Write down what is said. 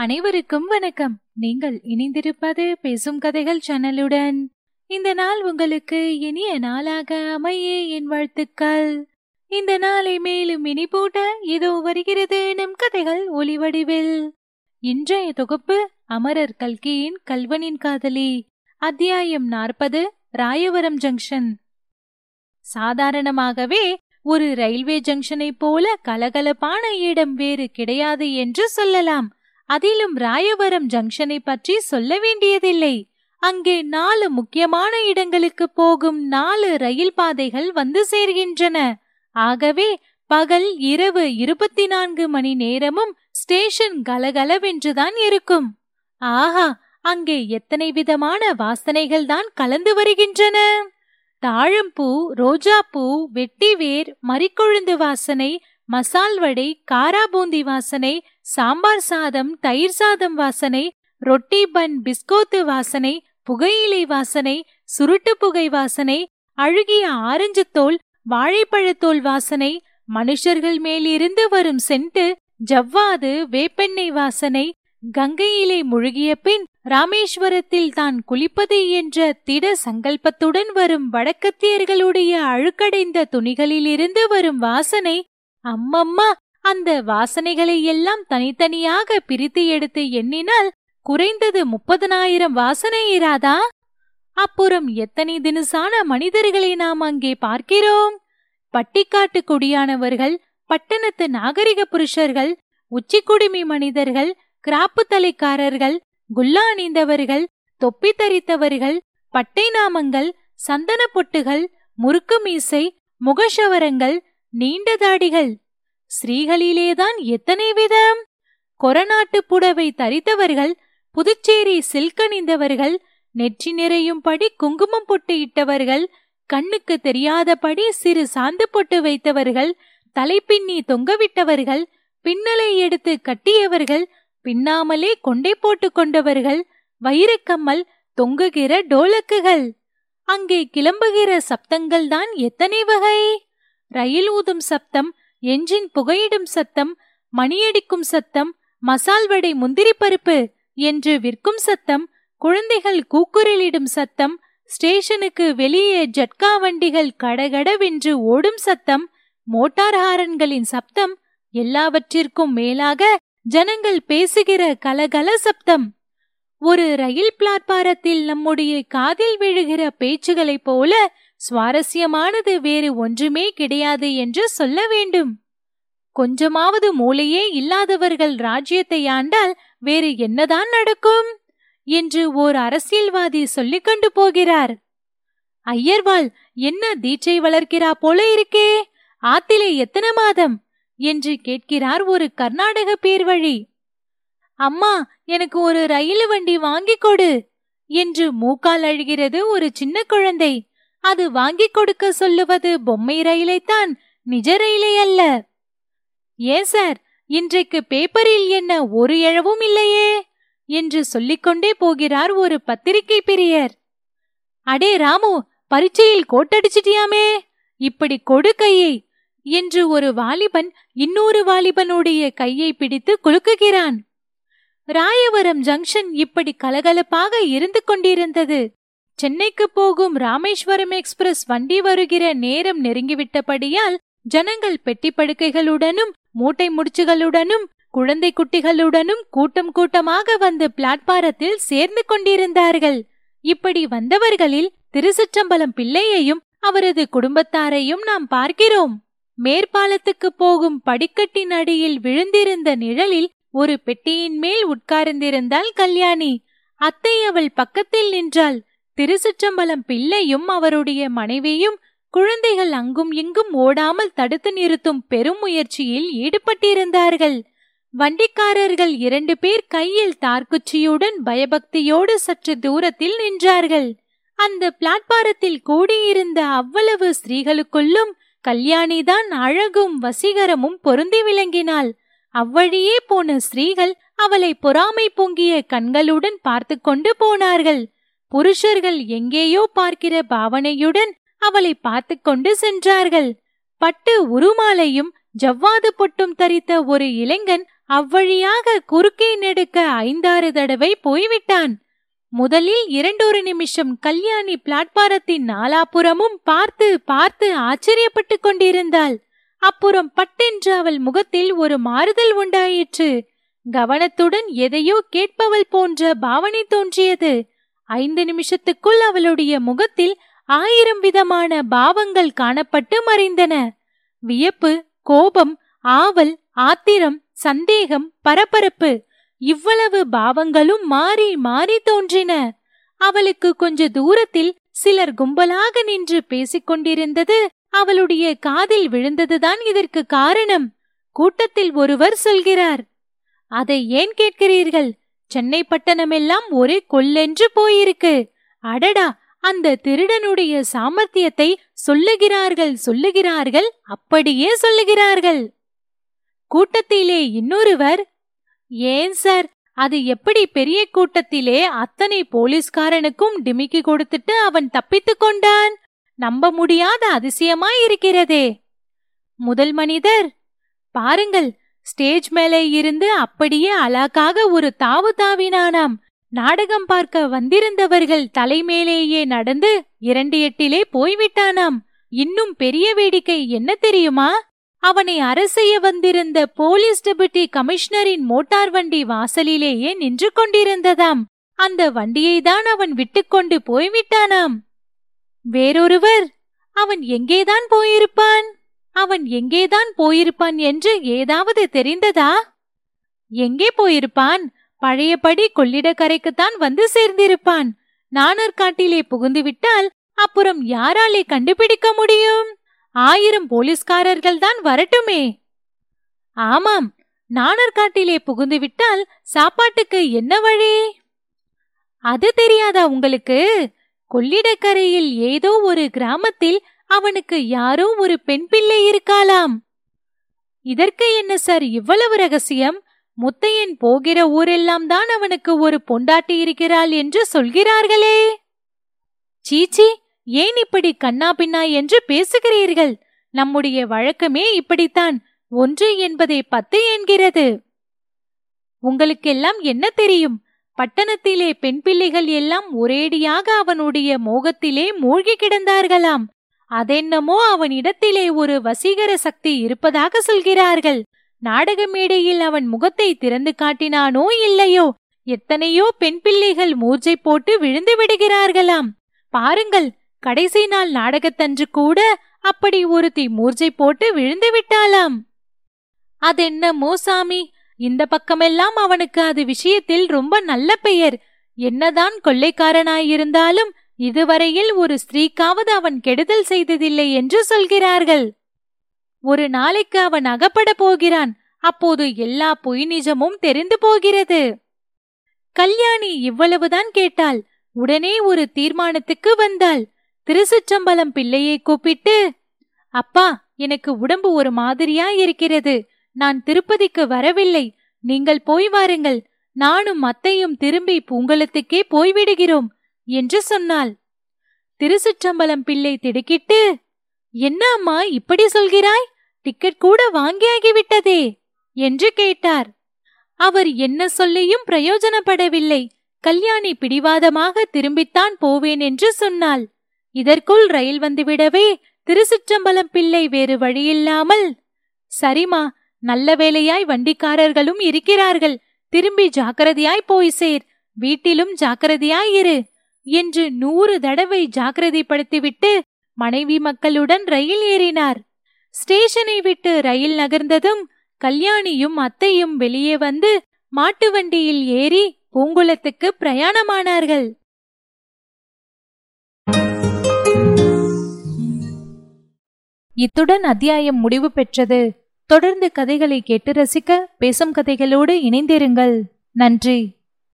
அனைவருக்கும் வணக்கம். நீங்கள் இணைந்திருப்பது பேசும் கதைகள் சேனலுடன். இந்த நாள் உங்களுக்கு இனிய நாளாக அமைய என் வாழ்த்துக்கள். இந்த நாளை மேலும் இனிப்பூட்ட இதோ வருகிறது நம் கதைகள் ஒளிவடிவில் இன்றைய தொகுப்பு அமரர் கல்கியின் கல்வனின் காதலி. அத்தியாயம் நாற்பது ராயவரம் ஜங்ஷன். சாதாரணமாகவே ஒரு ரயில்வே ஜங்ஷனைப் போல கலகலப்பான இடம் வேறு கிடையாது என்று சொல்லலாம். அதிலும் ராயவரம் ஜங்ஷனை பற்றி சொல்ல வேண்டியதில்லை. அங்கே நாலு முக்கியமான இடங்களுக்கு போகும் நாலு ரயில் பாதைகள் வந்து சேர்கின்றன. ஆகவே பகல் இரவு இருபத்தி நான்கு மணி நேரமும் ஸ்டேஷன் கலகலவென்றுதான் இருக்கும். ஆஹா அங்கே எத்தனை விதமான வாசனைகள் தான் கலந்து வருகின்றன? தாழம்பூ ரோஜாப்பூ வெட்டிவேர் மறிக்கொழுந்து வாசனை மசால் வடை காராபூந்தி வாசனை சாம்பார் சாதம் தயிர் சாதம் வாசனை ரொட்டி பன் பிஸ்கோத்து வாசனை புகையிலை வாசனை சுருட்டு புகை வாசனை அழுகிய ஆரஞ்சு தோல் வாழைப்பழத்தோல் வாசனை மனுஷர்கள் மேலிருந்து வரும் சென்ட்டு ஜவ்வாது வேப்பெண்ணெய் வாசனை கங்கையிலே முழுகிய பின் ராமேஸ்வரத்தில் தான் குளிப்பது என்ற திட சங்கல்பத்துடன் வரும் வடக்கத்தியர்களுடைய அழுக்கடைந்த துணிகளிலிருந்து வரும் வாசனை அம்மம்மா அந்த வாசனைகளை எல்லாம் தனித்தனியாக பிரித்து எடுத்து எண்ணினால் குறைந்தது முப்பதனாயிரம் வாசனை இராதா அப்புறம் எத்தனை தினுசான மனிதர்களை நாம் அங்கே பார்க்கிறோம்? பட்டிக்காட்டு குடியானவர்கள் பட்டணத்து நாகரிக புருஷர்கள் உச்சிக்குடுமி மனிதர்கள் கிராப்பு தலைக்காரர்கள் குல்லா அணிந்தவர்கள் தொப்பி தரித்தவர்கள் பட்டை நாமங்கள் சந்தன பொட்டுகள் முறுக்கு மீசை முகஷவரங்கள் நீண்ட தாடிகள். ஸ்ரீகளிலேதான் எத்தனை விதம்? கொரநாட்டு புடவை தரித்தவர்கள் புதுச்சேரி சில்கணிந்தவர்கள் நெற்றி நிறையும்படி குங்குமம் பொட்டு இட்டவர்கள் கண்ணுக்கு தெரியாதபடி சிறு சாந்து பொட்டு வைத்தவர்கள் தலைப்பின்னி தொங்கவிட்டவர்கள் பின்னலை எடுத்து கட்டியவர்கள் பின்னாமலே கொண்டை போட்டு கொண்டவர்கள் வைரக்கம்மல் தொங்குகிற டோலக்குகள். அங்கே கிளம்புகிற சப்தங்கள் தான் எத்தனை வகை? ரயில் ஊதும் சப்தம் என்ஜின் புகையிடும் சத்தம் மணியடிக்கும் சத்தம் மசால் வடை முந்திரி பருப்பு என்று விற்கும் சத்தம் குழந்தைகள் கூக்குரலிடும் சத்தம் ஸ்டேஷனுக்கு வெளியே ஜட்கா வண்டிகள் கடகடவென்று ஓடும் சத்தம் மோட்டார் ஹாரன்களின் சப்தம் எல்லாவற்றிற்கும் மேலாக ஜனங்கள் பேசுகிற கலகல சப்தம். ஒரு ரயில் பிளாட்பாரத்தில் நம்முடைய காதில் விழுகிற பேச்சுகளைப் போல சுவாரஸ்யமானது வேறு ஒன்றுமே கிடையாது என்று சொல்ல வேண்டும். கொஞ்சமாவது மூளையே இல்லாதவர்கள் ராஜ்யத்தை ஆண்டால் வேறு என்னதான் நடக்கும்? என்று ஓர் அரசியல்வாதி சொல்லிக் கொண்டு போகிறார். ஐயர்வாள் என்ன தீட்சை வளர்க்கிறா போல இருக்கே? ஆத்திலே எத்தனை மாதம்? என்று கேட்கிறார் ஒரு கர்நாடக பேர்வழி. அம்மா எனக்கு ஒரு ரயில் வண்டி வாங்கிக் கொடு என்று மூக்கால் அழுகிறது ஒரு சின்ன குழந்தை. அது வாங்கிக் கொடுக்க சொல்லுவது பொம்மை ரயிலைத்தான் நிஜ ரயிலை அல்ல. ஏன் சார் இன்றைக்கு பேப்பரில் என்ன ஒரு எழவும் இல்லையே? என்று சொல்லிக்கொண்டே போகிறார் ஒரு பத்திரிகை பிரியர். அடே ராமு பரீட்சையில் கோட்டடிச்சிட்டியாமே இப்படி கொடு கையை என்று ஒரு வாலிபன் இன்னொரு வாலிபனுடைய கையை பிடித்து குலுக்குகிறான். ராயவரம் ஜங்ஷன் இப்படி கலகலப்பாக இருந்து கொண்டிருந்தது. சென்னைக்கு போகும் ராமேஸ்வரம் எக்ஸ்பிரஸ் வண்டி வருகிற நேரம் நெருங்கிவிட்டபடியால் ஜனங்கள் பெட்டி படுக்கைகளுடனும் மூட்டை முடிச்சுகளுடனும் குழந்தை குட்டிகளுடனும் கூட்டம் கூட்டமாக வந்து பிளாட்பாரத்தில் சேர்ந்து கொண்டிருந்தார்கள். இப்படி வந்தவர்களில் திருசிற்றம்பலம் பிள்ளையையும் அவரது குடும்பத்தாரையும் நாம் பார்க்கிறோம். மேற்பாலத்துக்கு போகும் படிக்கட்டின் அடியில் விழுந்திருந்த நிழலில் ஒரு பெட்டியின் மேல் உட்கார்ந்திருந்தாள் கல்யாணி. அத்தை அவள் பக்கத்தில் நின்றாள். திருச்சிற்றம்பலம் பிள்ளையும் அவருடைய மனைவியும் குழந்தைகள் அங்கும் இங்கும் ஓடாமல் தடுத்து நிறுத்தும் பெரும் முயற்சியில் ஈடுபட்டிருந்தார்கள். வண்டிக்காரர்கள் இரண்டு பேர் கையில் தார்குச்சியுடன் பயபக்தியோடு சற்று தூரத்தில் நின்றார்கள். அந்த பிளாட்பாரத்தில் கூடியிருந்த அவ்வளவு ஸ்திரீகளுக்குள்ளும் கல்யாணிதான் அழகும் வசீகரமும் பொருந்தி விளங்கினாள். அவ்வழியே போன ஸ்திரீகள் அவளை பொறாமை பொங்கிய கண்களுடன் பார்த்து கொண்டு போனார்கள். புருஷர்கள் எங்கேயோ பார்க்கிற பாவனையுடன் அவளை பார்த்து கொண்டு சென்றார்கள். பட்டு உருமாலையும் ஜவ்வாது பொட்டும் தரித்த ஒரு இளைஞன் அவ்வழியாக குறுக்கே நெடுக்க ஐந்தாறு தடவை போய்விட்டான். முதலில் இரண்டொரு நிமிஷம் கல்யாணி பிளாட்பாரத்தின் நாலாபுறமும் பார்த்து பார்த்து ஆச்சரியப்பட்டுக் கொண்டிருந்தாள். அப்புறம் பட்டென்று அவள் முகத்தில் ஒரு மாறுதல் உண்டாயிற்று. கவனத்துடன் எதையோ கேட்பவள் போன்ற பாவனை தோன்றியது. ஐந்து நிமிஷத்துக்குள் அவளுடைய முகத்தில் ஆயிரம் விதமான பாவங்கள் காணப்பட்டு மறைந்தன. வியப்பு கோபம் ஆவல் ஆத்திரம் சந்தேகம் பரபரப்பு இவ்வளவு பாவங்களும் மாறி மாறி தோன்றின. அவளுக்கு கொஞ்ச தூரத்தில் சிலர் கும்பலாக நின்று பேசிக் கொண்டிருந்தது அவளுடைய காதில் விழுந்ததுதான் இதற்கு காரணம். கூட்டத்தில் ஒருவர் சொல்கிறார் அதை ஏன் கேட்கிறீர்கள்? சென்னை பட்டணமெல்லாம் ஒரே கொல்லென்று போயிருக்கு. அடடா அந்த திருடனுடைய சாமர்த்தியத்தை சொல்லுகிறார்கள் சொல்லுகிறார்கள் அப்படியே சொல்லுகிறார்கள். கூட்டத்திலே இன்னொருவர் ஏன் சார் அது எப்படி பெரிய கூட்டத்திலே அத்தனை போலீஸ்காரனுக்கும் டிமிக்கி கொடுத்துட்டு அவன் தப்பித்துக் கொண்டான்? நம்ப முடியாத அதிசயமாயிருக்கிறதே முதல் மனிதர் பாருங்கள் ஸ்டேஜ் மேலே இருந்து அப்படியே அழகாக ஒரு தாவு தாவினானாம். நாடகம் பார்க்க வந்திருந்தவர்கள் தலைமேலேயே நடந்து இரண்டு எட்டிலே போய்விட்டானாம். இன்னும் பெரிய வேடிக்கை என்ன தெரியுமா? அவனை அரசெய்ய வந்திருந்த போலீஸ் டெபுட்டி கமிஷனரின் மோட்டார் வண்டி வாசலிலேயே நின்று கொண்டிருந்ததாம். அந்த வண்டியை தான் அவன் விட்டுக்கொண்டு போய்விட்டானாம். வேறொருவர் அவன் எங்கேதான் போயிருப்பான்? அவன் எங்கேதான் போயிருப்பான் என்று ஏதாவது தெரிந்ததா? எங்கே போயிருப்பான்? பழையபடி கொள்ளிடக்கரைக்குத்தான் வந்து சேர்ந்திருப்பான். நாணர்காட்டிலே புகுந்துவிட்டால் அப்புறம் யாராலே கண்டுபிடிக்க முடியும்? ஆயிரம் போலீஸ்காரர்கள் தான் வரட்டுமே. ஆமாம் நாணர்காட்டிலே புகுந்துவிட்டால் சாப்பாட்டுக்கு என்ன வழி? அது தெரியாதா உங்களுக்கு? கொள்ளிடக்கரையில் ஏதோ ஒரு கிராமத்தில் அவனுக்கு யாரோ ஒரு பெண் பிள்ளை இருக்கலாம் இதற்கு என்ன சார் இவ்வளவு ரகசியம்? முத்தையன் போகிற ஊரெல்லாம் தான் அவனுக்கு ஒரு பொண்டாட்டி இருக்கிறாள் என்று சொல்கிறார்களே. சீச்சி ஏன் இப்படி கண்ணா பின்னா என்று பேசுகிறீர்கள்? நம்முடைய வழக்கமே இப்படித்தான். ஒன்று என்பதை பத்து என்கிறது. உங்களுக்கெல்லாம் என்ன தெரியும்? பட்டணத்திலே பெண் பிள்ளைகள் எல்லாம் ஒரேடியாக அவனுடைய மோகத்திலே மூழ்கி கிடந்தார்களாம். அதென்னமோ அவனிடத்திலே ஒரு வசீகர சக்தி இருப்பதாக சொல்கிறார்கள். நாடக மேடையில் அவன் முகத்தை திறந்து காட்டினானோ இல்லையோ? எத்தனையோ பெண் பிள்ளைகள் மூர்ச்சை போட்டு விழுந்து விடுகிறார்களாம். பாருங்கள் கடைசி நாள் நாடகத்தன்று கூட அப்படி ஒருத்தி மூர்ச்சை போட்டு விழுந்து விட்டாளாம். அதென்னமோ சாமி இந்த பக்கமெல்லாம் அவனுக்கு அது விஷயத்தில் ரொம்ப நல்ல பெயர். என்னதான் கொள்ளைக்காரனாயிருந்தாலும் இதுவரையில் ஒரு ஸ்திரீக்காவது அவன் கெடுதல் செய்ததில்லை என்று சொல்கிறார்கள். ஒரு நாளைக்கு அவன் அகப்பட போகிறான். அப்போது எல்லா பொய் நிஜமும் தெரிந்து போகிறது. கல்யாணி இவ்வளவுதான் கேட்டாள். உடனே ஒரு தீர்மானத்துக்கு வந்தாள். திருசுச்சம்பலம் பிள்ளையை கூப்பிட்டு அப்பா எனக்கு உடம்பு ஒரு மாதிரியா இருக்கிறது. நான் திருப்பதிக்கு வரவில்லை. நீங்கள் போய் வாருங்கள். நானும் அத்தையும் திரும்பி பூங்கலத்துக்கே போய்விடுகிறோம். என்று சொன்னாள். திருச்சிற்றம்பலம் பிள்ளை திடுக்கிட்டு என்ன அம்மா இப்படி சொல்கிறாய்? டிக்கெட் கூட வாங்கியாகிவிட்டதே என்று கேட்டார். அவர் என்ன சொல்லியும் பிரயோஜனப்படவில்லை. கல்யாணி பிடிவாதமாக திரும்பித்தான் போவேன் என்று சொன்னாள். இதற்குள் ரயில் வந்துவிடவே திருச்சிற்றம்பலம் பிள்ளை வேறு வழியில்லாமல். சரிமா நல்ல வேலையாய் வண்டிக்காரர்களும் இருக்கிறார்கள். திரும்பி ஜாக்கிரதையாய் போய் சேர். வீட்டிலும் ஜாக்கிரதையாயிரு என்று நூறு தடவை ஜாக்கிரதைப்படுத்திவிட்டு மனைவி மக்களுடன் ரயில் ஏறினார். ஸ்டேஷனை விட்டு ரயில் நகர்ந்ததும் கல்யாணியும் அத்தையும் வெளியே வந்து மாட்டு வண்டியில் ஏறி பூங்குளத்துக்கு பிரயாணமானார்கள். இத்துடன் அத்தியாயம் முடிவு பெற்றது. தொடர்ந்து கதைகளை கேட்டு ரசிக்க பேசும் கதைகளோடு இணைந்திருங்கள். நன்றி.